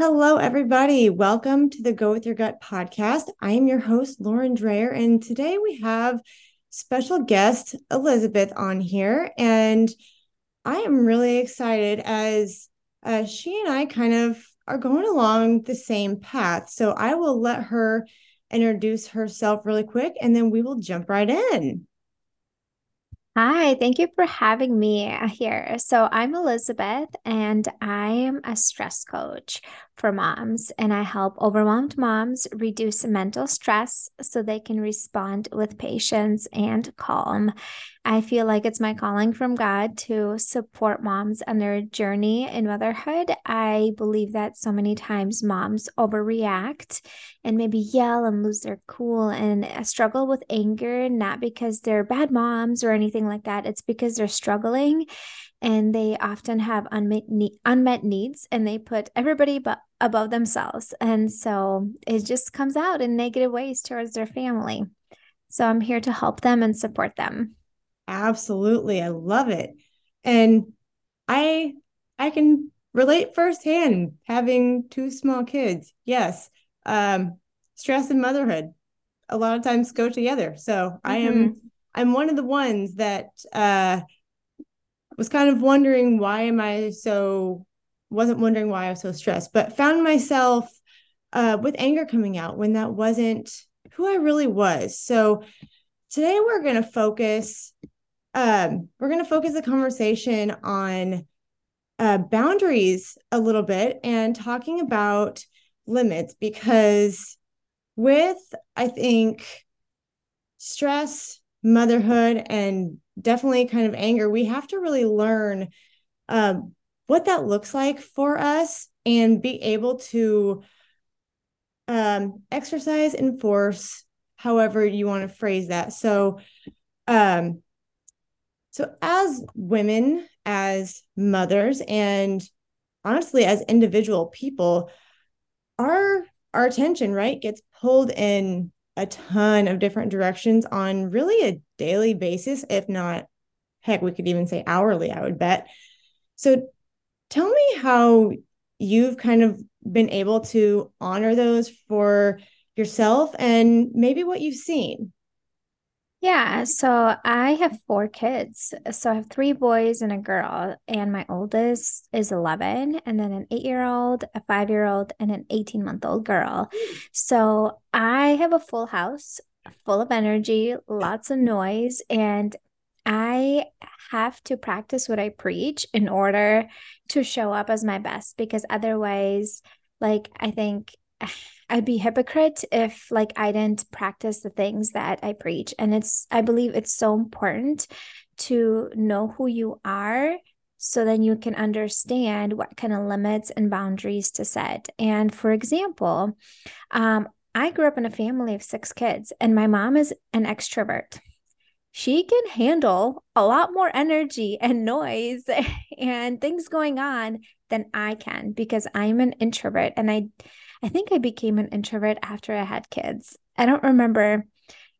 Hello, everybody. Welcome to the Go With Your Gut podcast. I am your host, Lauren Dreyer, and today we have special guest Elizabeth on here. And I am really excited as uh, she and I kind of are going along the same path. So I will let her introduce herself really quick and then we will jump right in. Hi, thank you for having me uh, here. So, I'm Elizabeth, and I am a stress coach for moms, and I help overwhelmed moms reduce mental stress so they can respond with patience and calm. I feel like it's my calling from God to support moms on their journey in motherhood. I believe that so many times moms overreact and maybe yell and lose their cool and uh, struggle with anger, not because they're bad moms or anything like that. It's because they're struggling and they often have unmet, unmet needs and they put everybody but above themselves. And so it just comes out in negative ways towards their family. So I'm here to help them and support them. Absolutely. I love it. And I I can relate firsthand having two small kids. Yes. Um stress and motherhood a lot of times go together. So mm-hmm. I am mm-hmm. I'm one of the ones that uh was kind of wondering why am I so wasn't wondering why I was so stressed, but found myself uh with anger coming out when that wasn't who I really was. So today we're going to focus um, we're going to focus the conversation on uh, boundaries a little bit and talking about limits because with i think stress motherhood and definitely kind of anger we have to really learn um, what that looks like for us and be able to um, exercise enforce however you want to phrase that. So um, so, as women, as mothers, and honestly, as individual people, our our attention, right, gets pulled in a ton of different directions on really a daily basis, if not, heck, we could even say hourly, I would bet. So, tell me how you've kind of been able to honor those for yourself and maybe what you've seen. Yeah, so I have four kids. So I have three boys and a girl, and my oldest is 11, and then an eight year old, a five year old, and an 18 month old girl. So I have a full house full of energy, lots of noise, and I have to practice what I preach in order to show up as my best because otherwise, like, I think I'd be hypocrite if like I didn't practice the things that I preach. And it's I believe it's so important to know who you are so then you can understand what kind of limits and boundaries to set. And for example, um, I grew up in a family of six kids, and my mom is an extrovert. She can handle a lot more energy and noise and things going on than I can because I'm an introvert and I I think I became an introvert after I had kids. I don't remember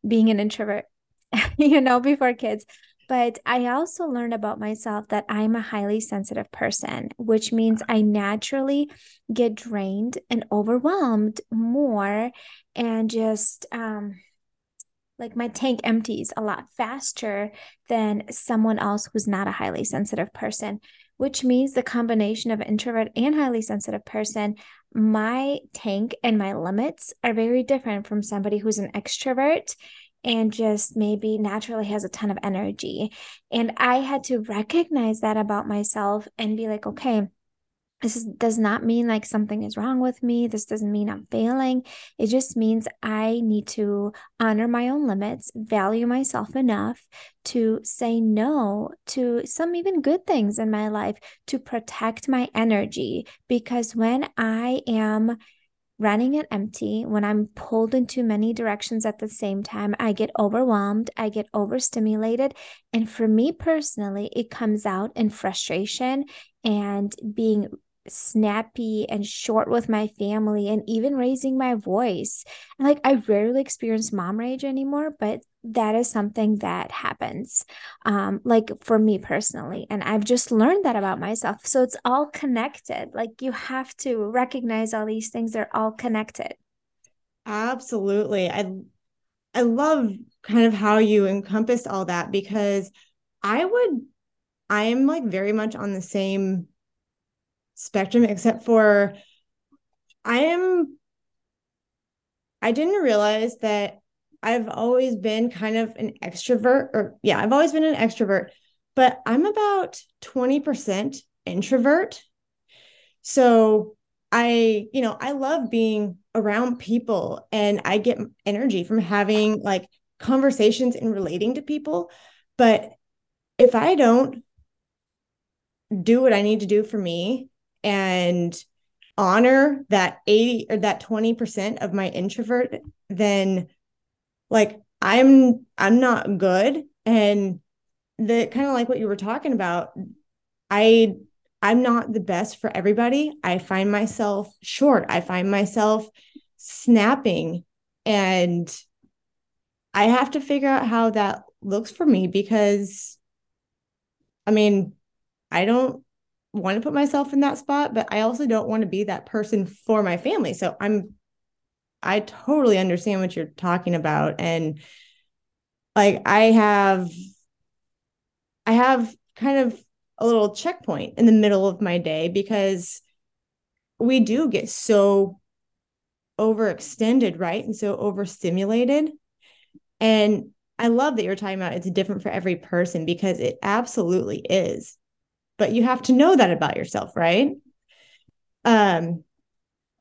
being an introvert, you know, before kids. But I also learned about myself that I'm a highly sensitive person, which means I naturally get drained and overwhelmed more and just um, like my tank empties a lot faster than someone else who's not a highly sensitive person which means the combination of introvert and highly sensitive person, my tank and my limits are very different from somebody who's an extrovert and just maybe naturally has a ton of energy. And I had to recognize that about myself and be like, okay, this is, does not mean like something is wrong with me. This doesn't mean I'm failing. It just means I need to honor my own limits, value myself enough to say no to some even good things in my life to protect my energy. Because when I am running it empty, when I'm pulled in too many directions at the same time, I get overwhelmed, I get overstimulated. And for me personally, it comes out in frustration and being snappy and short with my family and even raising my voice. And like I rarely experience mom rage anymore, but that is something that happens um like for me personally. And i've just learned that about myself. So it's all connected. Like you have to recognize all these things. They're all connected. Absolutely. I i love kind of how you encompass all that because i would i am like very much on the same spectrum except for i am i didn't realize that I've always been kind of an extrovert, or yeah, I've always been an extrovert, but I'm about 20% introvert. So I, you know, I love being around people and I get energy from having like conversations and relating to people. But if I don't do what I need to do for me and honor that 80 or that 20% of my introvert, then like i'm i'm not good. And the kind of like what you were talking about i i'm not the best for everybody. I find myself short. I find myself snapping. And i have to figure out how that looks for me because i mean i don't want to put myself in that spot but i also don't want to be that person for my family so i'm I totally understand what you're talking about. And like I have I have kind of a little checkpoint in the middle of my day because we do get so overextended, right? And so overstimulated. And I love that you're talking about it's different for every person because it absolutely is. But you have to know that about yourself, right? Um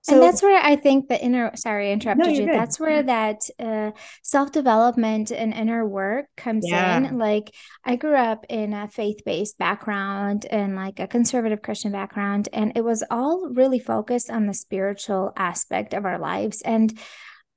so, and that's where I think the inner, sorry, I interrupted no, you. Good. That's where that uh, self development and inner work comes yeah. in. Like, I grew up in a faith based background and like a conservative Christian background, and it was all really focused on the spiritual aspect of our lives. And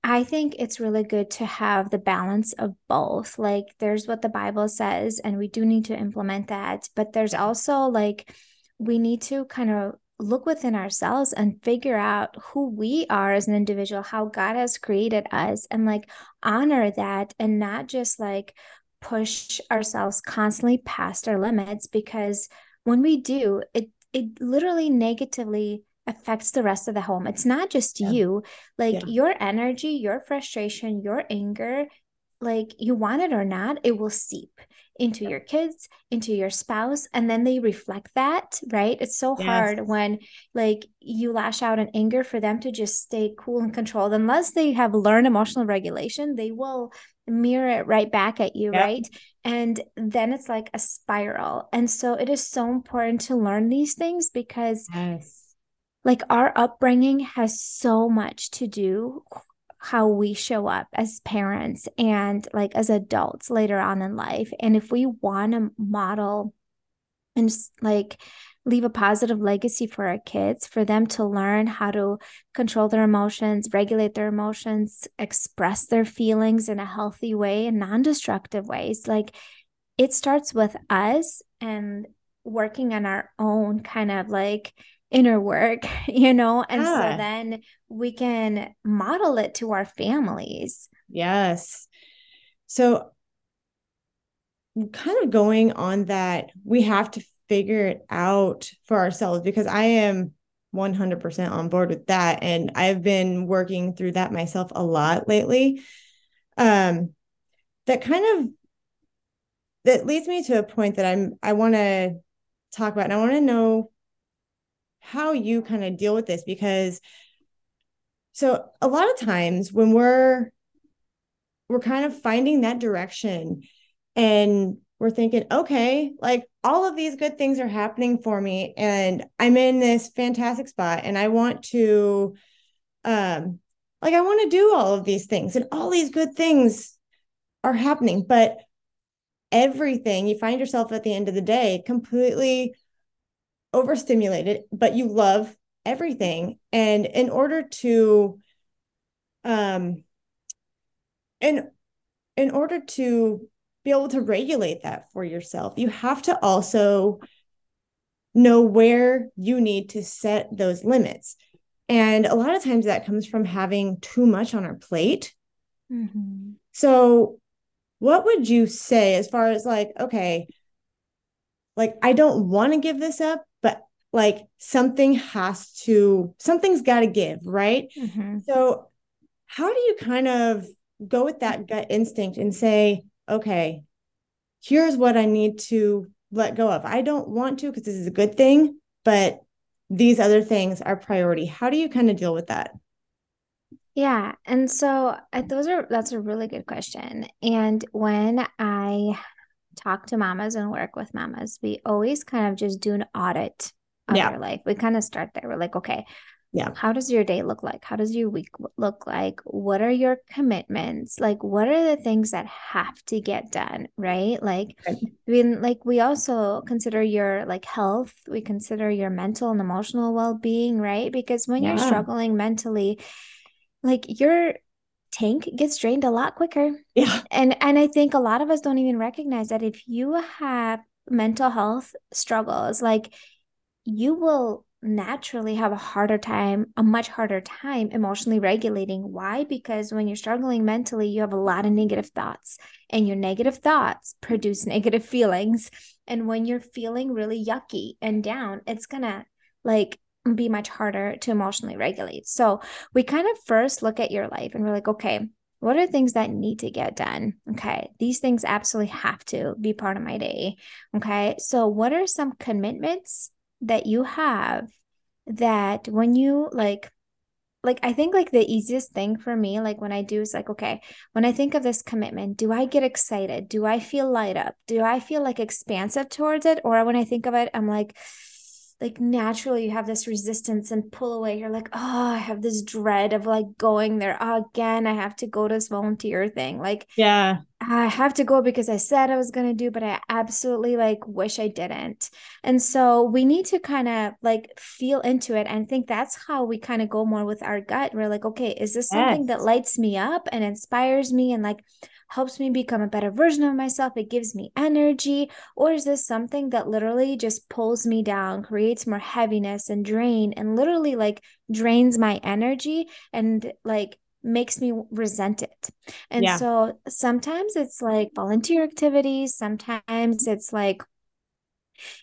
I think it's really good to have the balance of both. Like, there's what the Bible says, and we do need to implement that. But there's also like, we need to kind of look within ourselves and figure out who we are as an individual, how God has created us, and like honor that and not just like push ourselves constantly past our limits because when we do, it it literally negatively affects the rest of the home. It's not just yeah. you, like yeah. your energy, your frustration, your anger, like you want it or not, it will seep into your kids, into your spouse, and then they reflect that, right? It's so yes. hard when like you lash out in anger for them to just stay cool and controlled. Unless they have learned emotional regulation, they will mirror it right back at you, yep. right? And then it's like a spiral. And so it is so important to learn these things because yes. Like our upbringing has so much to do how we show up as parents and like as adults later on in life. And if we want to model and like leave a positive legacy for our kids, for them to learn how to control their emotions, regulate their emotions, express their feelings in a healthy way and non destructive ways, like it starts with us and working on our own kind of like inner work, you know? And yeah. so then we can model it to our families. Yes. So, kind of going on that, we have to figure it out for ourselves because I am 100% on board with that. And I've been working through that myself a lot lately. Um, that kind of that leads me to a point that I'm I want to talk about and I want to know how you kind of deal with this because so a lot of times when we're we're kind of finding that direction and we're thinking okay like all of these good things are happening for me and i'm in this fantastic spot and i want to um like i want to do all of these things and all these good things are happening. But everything you find yourself at the end of the day completely overstimulated, but you love everything. And in order to um in in order to be able to regulate that for yourself, you have to also know where you need to set those limits. And a lot of times that comes from having too much on our plate. Mm-hmm. So what would you say as far as like, okay, like I don't want to give this up, like something has to, something's got to give, right? Mm-hmm. So, how do you kind of go with that gut instinct and say, okay, here's what I need to let go of? I don't want to because this is a good thing, but these other things are priority. How do you kind of deal with that? Yeah. And so those are, that's a really good question. And when I talk to mamas and work with mamas, we always kind of just do an audit yeah. their life. We kind of start there. We're like, okay, yeah. How does your day look like? How does your week look like? What are your commitments? Like, what are the things that have to get done? Right. Like, right. I mean, like, we also consider your like health, we consider your mental and emotional well being, right? Because when yeah. you're struggling mentally, like your tank gets drained a lot quicker. Yeah. And and I think a lot of us don't even recognize that if you have mental health struggles, like you will naturally have a harder time, a much harder time emotionally regulating. Why? Because when you're struggling mentally, you have a lot of negative thoughts, and your negative thoughts produce negative feelings. And when you're feeling really yucky and down, it's gonna like be much harder to emotionally regulate. So we kind of first look at your life and we're like, okay, what are things that need to get done? Okay, these things absolutely have to be part of my day. Okay, so what are some commitments that you have that when you like, like I think like the easiest thing for me, like when I do is like, okay, when I think of this commitment, do I get excited? Do I feel light up? Do I feel like expansive towards it? Or when I think of it, I'm like, like naturally you have this resistance and pull away. You're like, oh, I have this dread of like going there oh, again. I have to go to this volunteer thing. Like, yeah, I have to go because I said I was going to do, but I absolutely like wish I didn't. And so we need to kind of like feel into it and think that's how we kind of go more with our gut. We're like, okay, is this something that lights me up and inspires me and like helps me become a better version of myself. It gives me energy. Or is this something that literally just pulls me down, creates more heaviness and drain, and literally like drains my energy and like makes me resent it. And yeah. so sometimes it's like volunteer activities, sometimes it's like,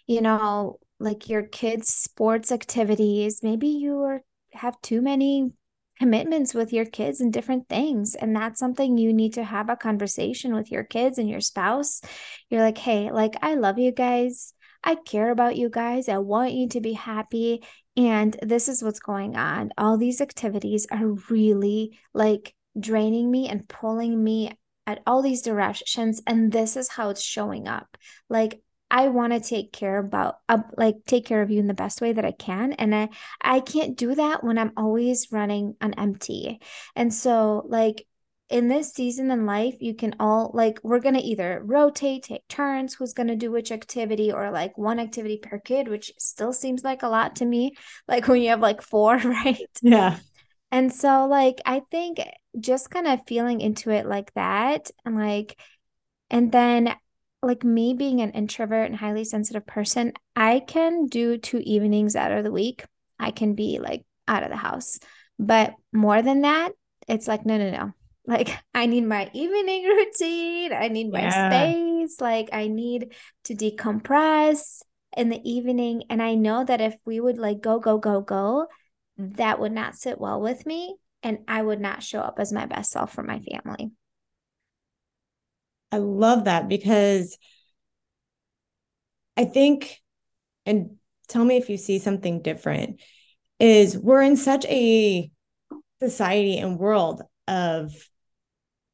you know, like your kids' sports activities. Maybe you are have too many commitments with your kids and different things. And that's something you need to have a conversation with your kids and your spouse. You're like, hey, like, I love you guys. I care about you guys. I want you to be happy. And this is what's going on. All these activities are really like draining me and pulling me at all these directions. And this is how it's showing up. Like, I want to take care about uh, like take care of you in the best way that I can and I I can't do that when I'm always running on empty. And so like in this season in life you can all like we're going to either rotate take turns who's going to do which activity or like one activity per kid which still seems like a lot to me like when you have like four right yeah and so like i think just kind of feeling into it like that and like and then like me being an introvert and highly sensitive person, I can do two evenings out of the week. I can be like out of the house. But more than that, it's like, no, no, no. Like, I need my evening routine. I need my yeah. space. Like, I need to decompress in the evening. And I know that if we would like go, go, go, go, that would not sit well with me. And I would not show up as my best self for my family. I love that because I think, and tell me if you see something different, is we're in such a society and world of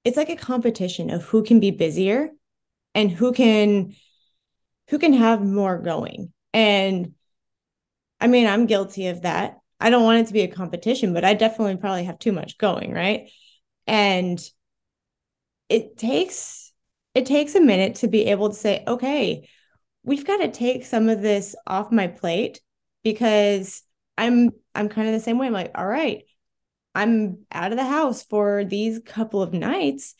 it's like a competition of who can be busier and who can who can have more going. And i mean i'm guilty of that. I don't want it to be a competition but i definitely probably have too much going right? And it takes it takes a minute to be able to say, okay, we've got to take some of this off my plate because I'm I'm kind of the same way. I'm like, all right, I'm out of the house for these couple of nights.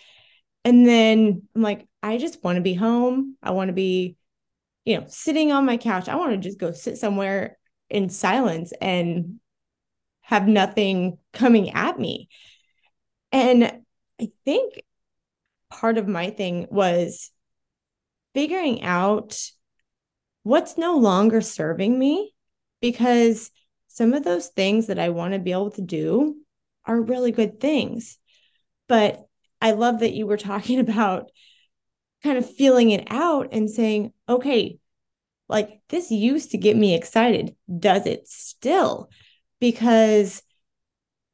And then I'm like, I just want to be home. I want to be, you know, sitting on my couch. I want to just go sit somewhere in silence and have nothing coming at me. And I think part of my thing was figuring out what's no longer serving me because some of those things that I want to be able to do are really good things. But I love that you were talking about kind of feeling it out and saying, okay, like this used to get me excited. Does it still? Because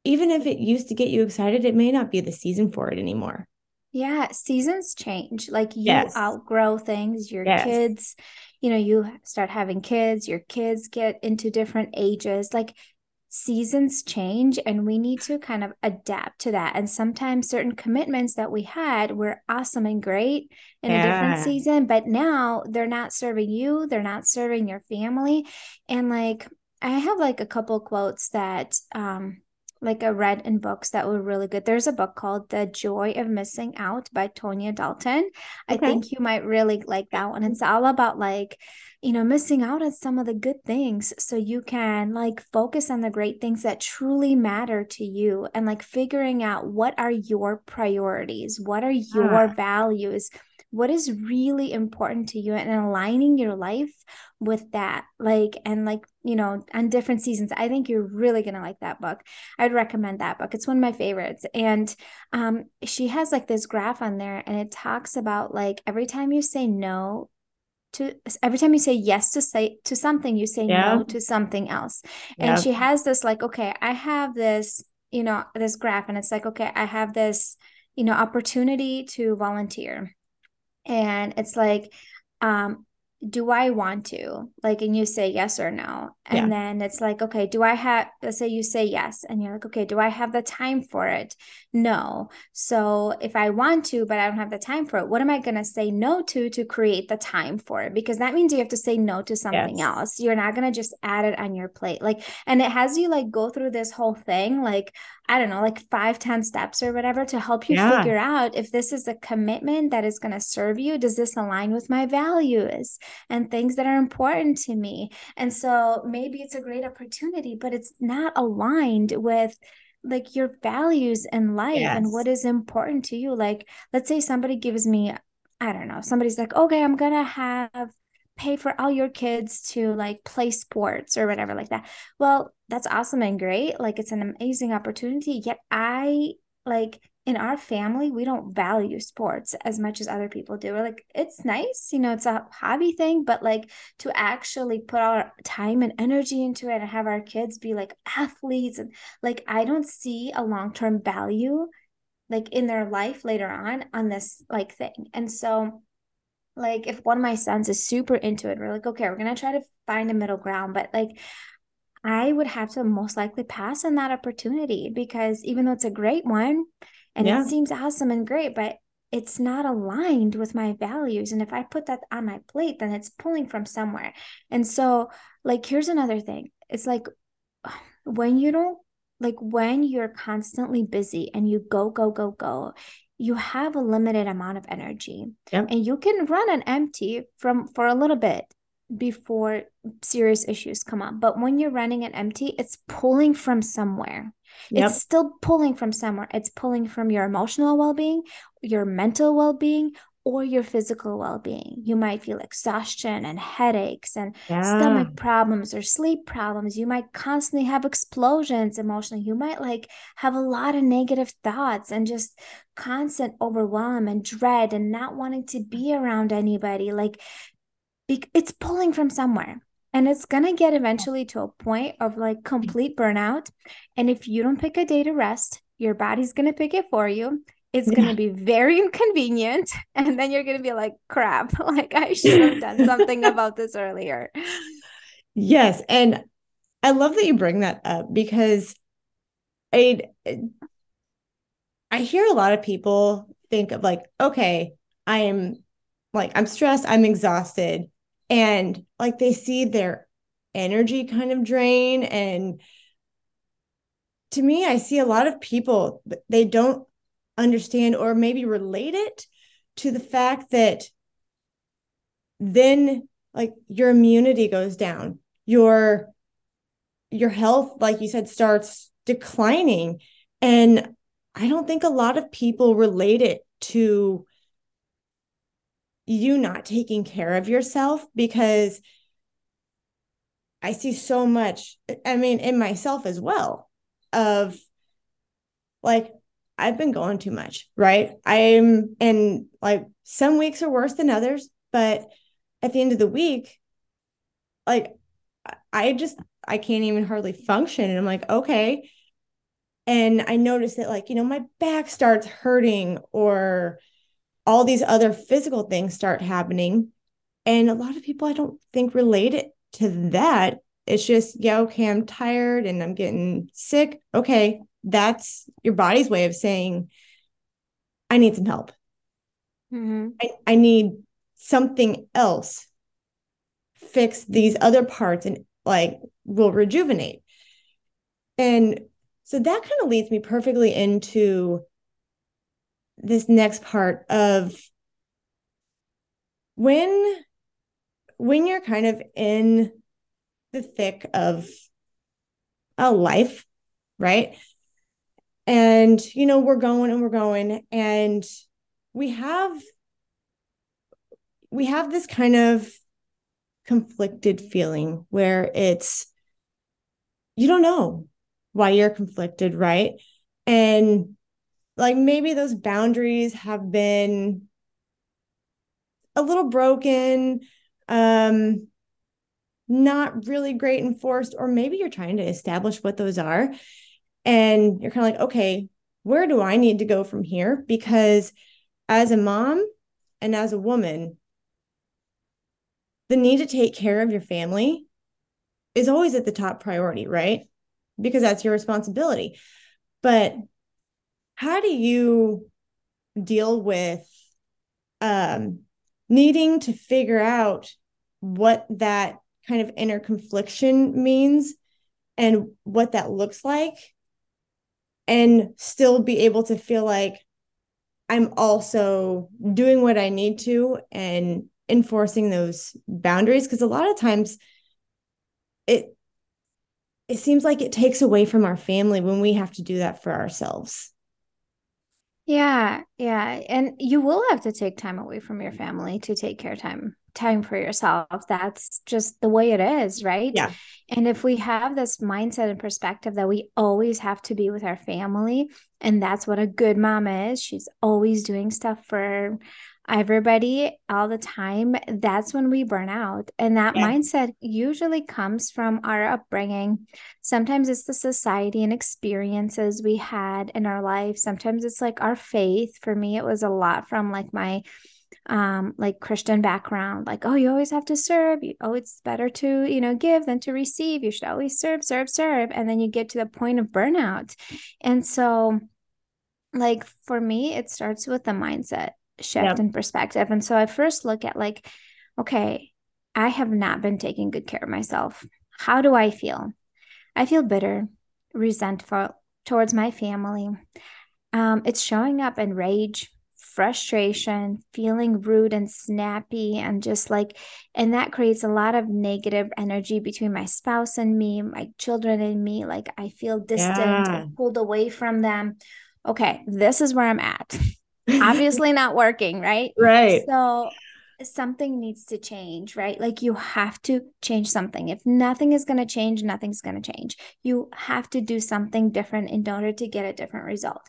even if it used to get you excited, it may not be the season for it anymore. Yeah, seasons change. Like you yes. outgrow things, your yes. kids, you know, you start having kids, your kids get into different ages. Like seasons change and we need to kind of adapt to that. And sometimes certain commitments that we had were awesome and great in yeah. a different season, but now they're not serving you, they're not serving your family. And like I have like a couple quotes that um like I read in books that were really good. There's a book called The Joy of Missing Out by Tonya Dalton. Okay. I think you might really like that one. It's all about like, you know, missing out on some of the good things so you can like focus on the great things that truly matter to you and like figuring out what are your priorities, what are your ah. values what is really important to you and aligning your life with that like and like you know on different seasons. I think you're really going to like that book. I'd recommend that book. It's one of my favorites. And um she has like this graph on there and it talks about like every time you say no to every time you say yes to say to something you say yeah. no to something else. And yeah. she has this like okay i have this you know this graph and it's like okay i have this you know opportunity to volunteer and it's like um do I want to? Like, and you say yes or no. And yeah. then it's like, okay, do I have, let's say you say yes, and you're like, okay, do I have the time for it? No. So if I want to, but I don't have the time for it, what am I going to say no to to create the time for it? Because that means you have to say no to something yes. else. You're not going to just add it on your plate. Like, and it has you like go through this whole thing, like, I don't know, like five, ten steps or whatever to help you yeah. figure out if this is a commitment that is going to serve you. Does this align with my values? and things that are important to me. And so maybe it's a great opportunity, but it's not aligned with like your values in life yes. and what is important to you. Like, let's say somebody gives me, I don't know, somebody's like, okay, I'm going to have pay for all your kids to like play sports or whatever like that. Well, that's awesome and great. Like it's an amazing opportunity. Yet I like in our family, we don't value sports as much as other people do. We're like, it's nice, you know, it's a hobby thing, but like to actually put our time and energy into it and have our kids be like athletes and like, I don't see a long term value like in their life later on on this like thing. And so, like, if one of my sons is super into it, we're like, okay, we're to try to find a middle ground, but like, I would have to most likely pass on that opportunity because even though it's a great one, and yeah. it seems awesome and great but it's not aligned with my values and if i put that on my plate then it's pulling from somewhere and so like here's another thing it's like when you don't like when you're constantly busy and you go go go go you have a limited amount of energy yep. and you can run an empty from for a little bit before serious issues come up but when you're running an empty it's pulling from somewhere Yep. It's still pulling from somewhere. It's pulling from your emotional well being, your mental well being, or your physical well being. You might feel exhaustion and headaches and yeah. stomach problems or sleep problems. You might constantly have explosions emotionally. You might like have a lot of negative thoughts and just constant overwhelm and dread and not wanting to be around anybody. Like, it's pulling from somewhere. And it's going to get eventually to a point of like complete burnout. And if you don't pick a day to rest, your body's going to pick it for you. It's yeah. going to be very inconvenient. And then you're going to be like, crap, like I should have done something about this earlier. Yes. And I love that you bring that up because I I hear a lot of people think of like, okay, I am like I'm stressed, I'm exhausted and like they see their energy kind of drain and to me i see a lot of people they don't understand or maybe relate it to the fact that then like your immunity goes down. Your your health like you said starts declining. And i don't think a lot of people relate it to you not taking care of yourself because I see so much, I mean, in myself as well, of like, I've been going too much, right? I'm, and like some weeks are worse than others, but at the end of the week, like, I just, I can't even hardly function. And I'm like, okay. And I notice that, like, you know, my back starts hurting or all these other physical things start happening. And a lot of people I don't think relate it to that. It's just, yeah, okay, I'm tired and I'm getting sick. Okay, that's your body's way of saying, I need some help. Mm-hmm. I, I need something else fix these other parts and like will rejuvenate. And so that kind of leads me perfectly into this next part of when when you're kind of in the thick of a life, right? And you know, we're going and we're going and we have we have this kind of conflicted feeling where it's you don't know why you're conflicted, right? And like maybe those boundaries have been a little broken um not really great enforced or maybe you're trying to establish what those are and you're kind of like okay where do i need to go from here? Because as a mom and as a woman the need to take care of your family is always at the top priority right? Because that's your responsibility. But how do you deal with um, needing to figure out what that kind of inner confliction means and what that looks like and still be able to feel like I'm also doing what I need to and enforcing those boundaries because a lot of times it it seems like it takes away from our family when we have to do that for ourselves. Yeah, yeah. And you will have to take time away from your family to take care time time for yourself. That's just the way it is, right? Yeah. And if we have this mindset and perspective that we always have to be with our family, and that's what a good mom is, she's always doing stuff for everybody all the time, that's when we burn out. And that yeah. mindset usually comes from our upbringing. Sometimes it's the society and experiences we had in our life. Sometimes it's like our faith. For me, it was a lot from like my um like christian background like oh you always have to serve you, oh it's better to you know give than to receive you should always serve serve serve and then you get to the point of burnout and so like for me it starts with the mindset shift yep. in perspective. And so I first look at like, okay, I have not been taking good care of myself. How do I feel? I feel bitter, resentful towards my family. Um, it's showing up in rage, frustration, feeling rude and snappy, and just like, and that creates a lot of negative energy between my spouse and me, my children and me. Like, I feel distant yeah. and pulled away from them. Okay, this is where I'm at obviously not working, right? Right. So something needs to change, right? Like you have to change something. If nothing is going to change, nothing's going to change. You have to do something different in order to get a different result.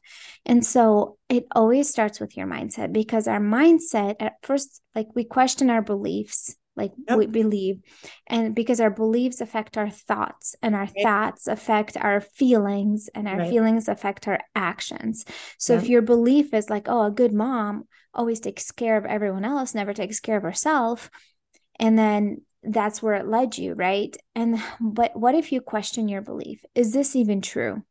And so it always starts with your mindset because our mindset at first, like we question our beliefs like yep. we believe and because our beliefs affect our thoughts and our right. thoughts affect our feelings and our right. feelings affect our actions so yep. if your belief is like oh a good mom always takes care of everyone else never takes care of herself and then that's where it led you right and but what if you question your belief is this even true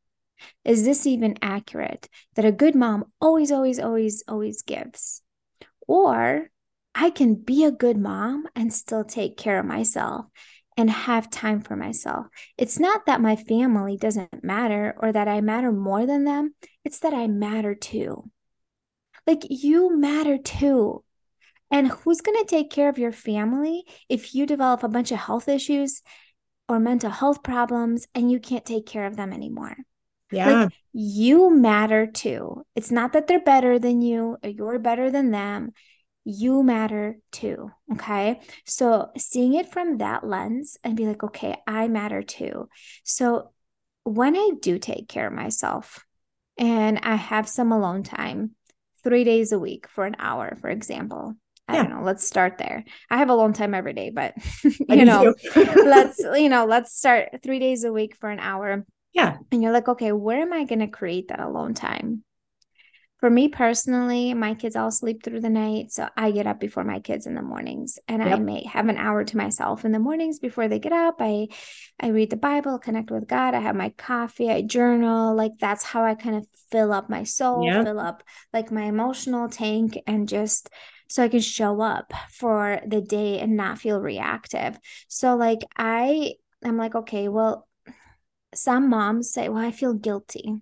is this even accurate that a good mom always always always always gives or I can be a good mom and still take care of myself and have time for myself. It's not that my family doesn't matter or that I matter more than them, it's that I matter too. Like you matter too. And who's going to take care of your family if you develop a bunch of health issues or mental health problems and you can't take care of them anymore? Yeah. Like, you matter too. It's not that they're better than you or you're better than them you matter too. Okay. So seeing it from that lens and be like, okay, I matter too. So when I do take care of myself and I have some alone time, three days a week for an hour, for example. I yeah. don't know. Let's start there. I have alone time every day, but you know, let's you know, let's start three days a week for an hour. Yeah. And you're like, okay, where am I going to create that alone time? For me personally, my kids all sleep through the night. So I get up before my kids in the mornings and yep. I may have an hour to myself in the mornings before they get up. I I read the Bible, connect with God, I have my coffee, I journal. Like that's how I kind of fill up my soul, yep. fill up like my emotional tank and just so I can show up for the day and not feel reactive. So like I I'm like, okay, well, some moms say, Well, I feel guilty.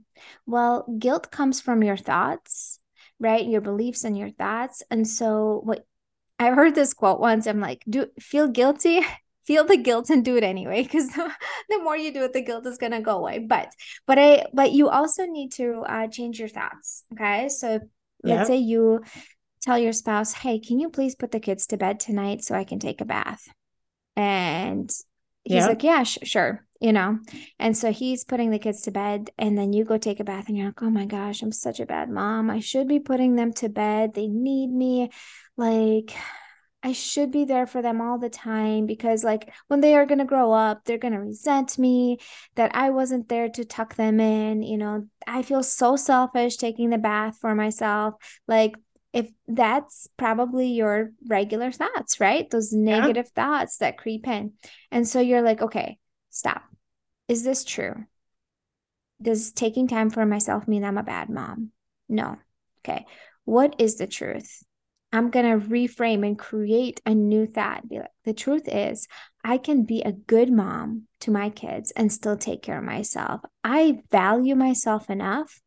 Well, guilt comes from your thoughts, right? Your beliefs and your thoughts. And so, what I heard this quote once, I'm like, Do feel guilty? feel the guilt and do it anyway because the, the, more you do it the guilt is going to go away but but i but you also need to uh, change your thoughts okay so let's say you tell your spouse hey can you please put the kids to bed tonight so i can take a bath and he's like yeah sh- sure you know and so he's putting the kids to bed and then you go take a bath and you're like oh my gosh i'm such a bad mom i should be putting them to bed they need me like i should be there for them all the time because like when they are going to grow up they're going to resent me that i wasn't there to tuck them in you know i feel so selfish taking the bath for myself like if that's probably your regular thoughts, right? Those negative yeah. thoughts that creep in. And so you're like, okay, stop. Is this true? Does taking time for myself mean I'm a bad mom? No. Okay. What is the truth? I'm going to reframe and create a new thought. Be like, the truth is, I can be a good mom to my kids and still take care of myself. I value myself enough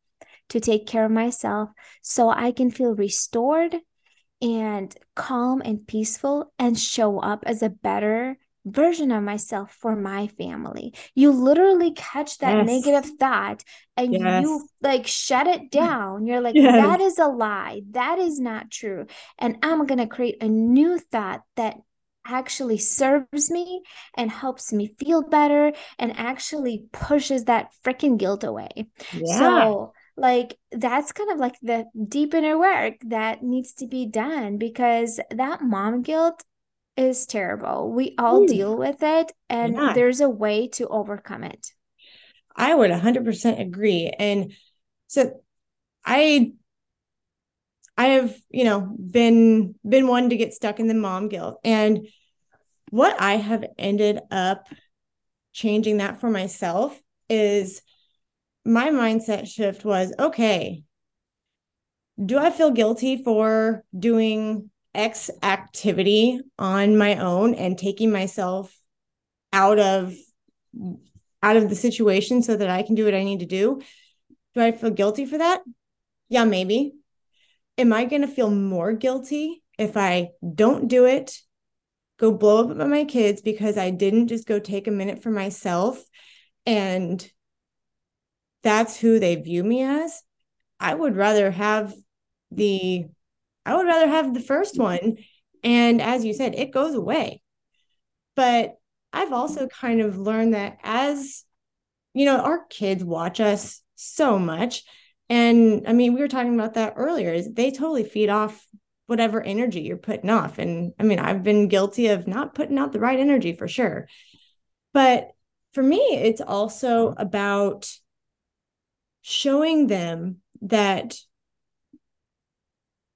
to take care of myself so I can feel restored and calm and peaceful and show up as a better version of myself for my family. You literally catch that yes. negative thought and yes. you like shut it down. You're like, yes. that is a lie. That is not true. And I'm going to create a new thought that actually serves me and helps me feel better and actually pushes that freaking guilt away. Yeah. So like that's kind of like the deep inner work that needs to be done because that mom guilt is terrible. We all Ooh. deal with it and yeah. there's a way to overcome it. I would 100% agree. And so I I have, you know, been been one to get stuck in the mom guilt and what I have ended up changing that for myself is my mindset shift was okay, do I feel guilty for doing X activity on my own and taking myself out of out of the situation so that I can do what I need to do? Do I feel guilty for that? Yeah, maybe. Am I going to feel more guilty if I don't do it? Go blow up at my kids because I didn't just go take a minute for myself and that's who they view me as, I would rather have the I would rather have the first mm-hmm. one. And as you said, it goes away. But I've also mm-hmm. kind of learned that as you know, our kids watch us so much. And I mean, we were talking about that earlier, is they totally feed off whatever energy you're putting off. And I mean, I've been guilty of not putting out the right energy for sure. But for me, it's also mm-hmm. about showing them that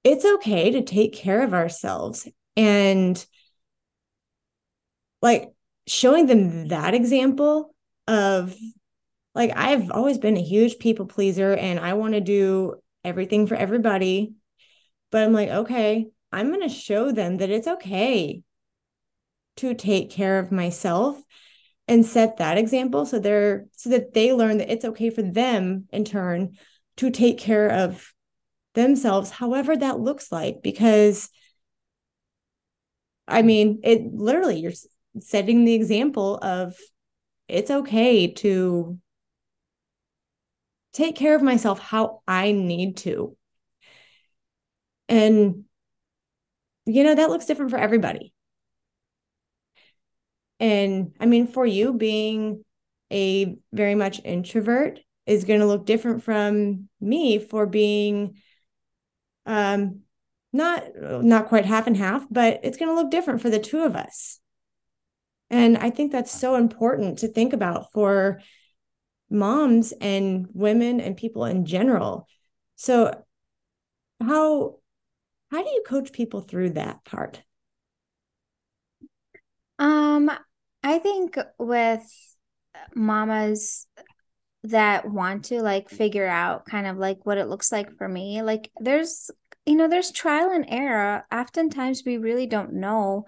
it's okay to take care of ourselves and like showing them that example of like I've always been a huge people pleaser and I want to do everything for everybody but I'm like okay I'm going to show them that it's okay to take care of myself and set that example so they're so that they learn that it's okay for them in turn to take care of themselves however that looks like because i mean it literally you're setting the example of it's okay to take care of myself how i need to and you know, that looks different for everybody. And I mean, for you being a very much introvert is going to look different from me for being um not not quite half and half, but it's going to look different for the two of us. And I think that's so important to think about for moms and women and people in general. So how how do you coach people through that part? Um, I think with mamas that want to like figure out kind of like what it looks like for me, like there's you know, there's trial and error. Oftentimes we really don't know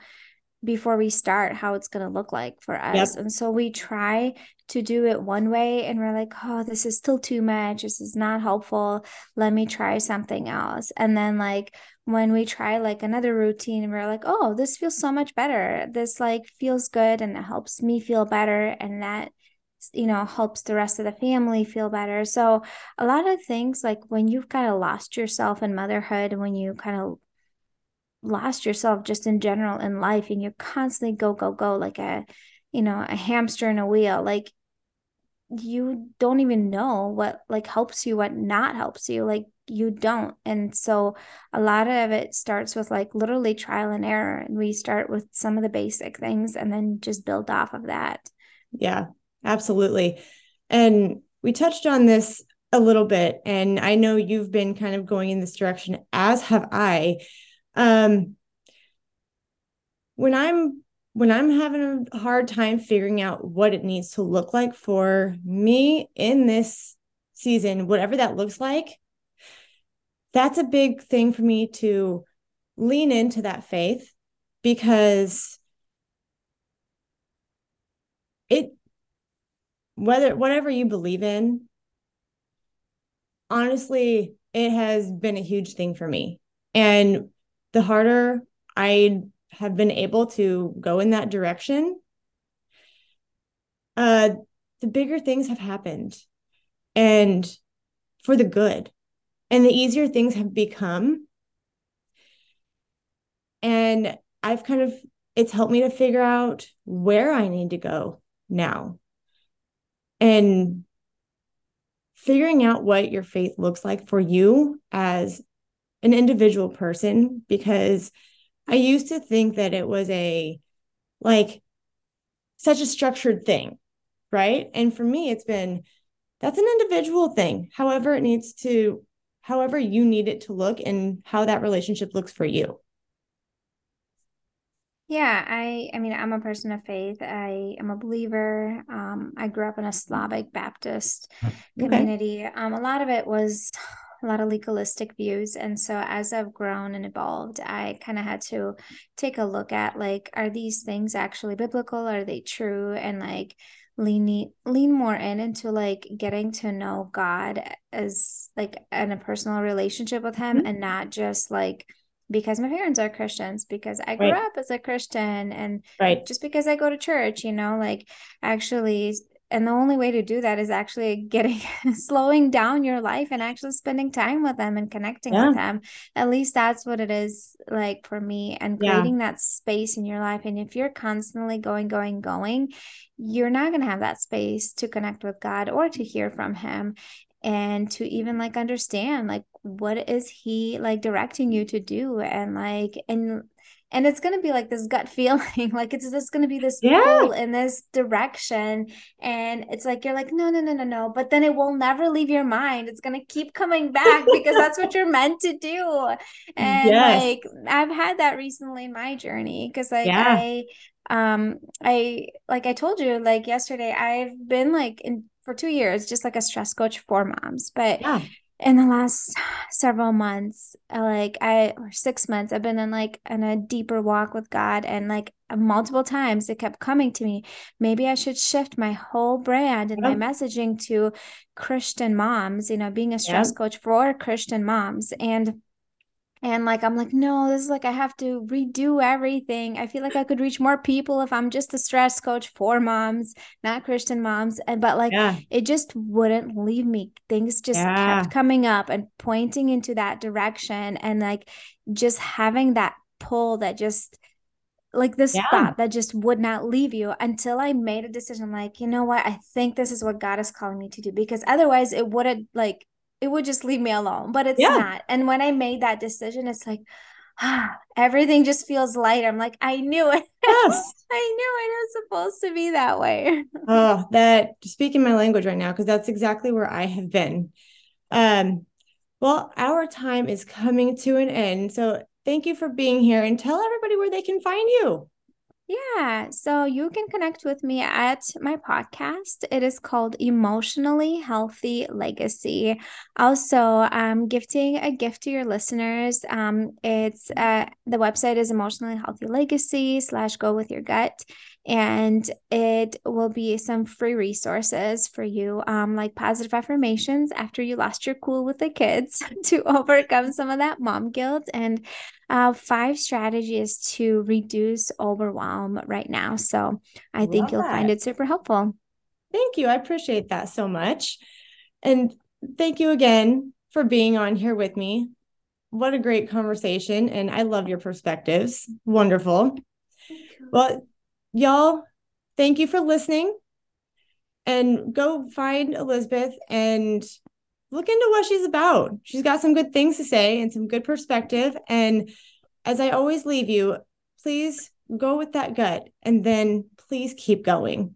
before we start how it's going to look like for us. Yep. And so we try to do it one way and we're like, oh, this is still too much. This is not helpful. Let me try something else. And then, like, when we try like another routine we're like, oh, this feels so much better. This like feels good and it helps me feel better. And that you know helps the rest of the family feel better. So a lot of things like when you've kind of lost yourself in motherhood when you kind of lost yourself just in general in life and you're constantly go go go like a you know a hamster in a wheel like you don't even know what like helps you what not helps you like you don't. And so a lot of it starts with like literally trial and error and we start with some of the basic things and then just build off of that. Yeah absolutely. And we touched on this a little bit and i know you've been kind of going in this direction as have i. Um, when I'm when I'm having a hard time figuring out what it needs to look like for me in this season, whatever that looks like, that's a big thing for me to lean into that faith because it whether whatever you believe in honestly it has been a huge thing for me and the harder I have been able to go in that direction, uh, the bigger things have happened and for the good. And the easier things have become. And I've kind of, it's helped me to figure out where I need to go now. And figuring out what your faith looks like for you as an individual person because I used to think that it was a like such a structured thing, right? And for me, it's been that's an individual thing, however, it needs to, however, you need it to look and how that relationship looks for you. Yeah, I I mean I'm a person of faith. I am a believer. Um, I grew up in a Slavic Baptist community. Okay. Um, a lot of it was a lot of legalistic views. And so as I've grown and evolved, I kind of had to take a look at like, are these things actually biblical? Are they true? And like lean lean more in into like getting to know God as like in a personal relationship with him mm-hmm. and not just like because my parents are Christians, because I grew right. up as a Christian, and right. just because I go to church, you know, like actually and the only way to do that is actually getting slowing down your life and actually spending time with them and connecting yeah. with them at least that's what it is like for me and creating yeah. that space in your life and if you're constantly going going going you're not going to have that space to connect with god or to hear from him and to even like understand like what is he like directing you to do? And like and and it's going to be like this gut feeling like it's just going to be this yeah. pull in this direction. And it's like you're like no no no no no. But then it will never leave your mind. It's going to keep coming back because that's what you're meant to do. And yes. like i've had that recently in my journey because like yeah. i um i like i told you like yesterday i've been like in for two years just like a stress coach for moms. But yeah in the last several months uh, like i or six months i've been in like in a deeper walk with god and like multiple times it kept coming to me maybe i should shift my whole brand and my messaging to christian moms you know being a stress coach for christian moms and and like i'm like no this is like i have to redo everything i feel like i could reach more people if i'm just a stress coach for moms not christian moms and but like yeah. it just wouldn't leave me things just yeah. kept coming up and pointing into that direction and like just having that pull that just like this yeah. thought that just would not leave you until I made a decision like, you know what, I think this is what God is calling me to do because otherwise it would have like it would just leave me alone, but it's yeah. not. And when I made that decision, it's like ah, everything just feels light. I'm like, I knew it. Yes. I knew it was supposed to be that way. oh, that speaking my language right now, because that's exactly where I have been. Um, well, our time is coming to an end. So thank you for being here and tell everybody where they can find you. Yeah, so you can connect with me at my podcast. It is called Emotionally Healthy Legacy. Also, I'm gifting a gift to your listeners. Um, it's uh, the website is Emotionally Healthy Legacy slash Go with Your Gut, and it will be some free resources for you, um, like positive affirmations after you lost your cool with the kids to overcome some of that mom guilt and uh, five strategies to reduce overwhelm right now. So I Love think you'll that. find it super helpful. Thank you. I appreciate that so much. And thank you again for being on here with me. What a great conversation. And I love your perspectives. Wonderful. Well, y'all, thank you for listening. And go find Elizabeth and look into what she's about. She's got some good things to say and some good perspective. And as I always leave you, please go with that gut and then please keep going.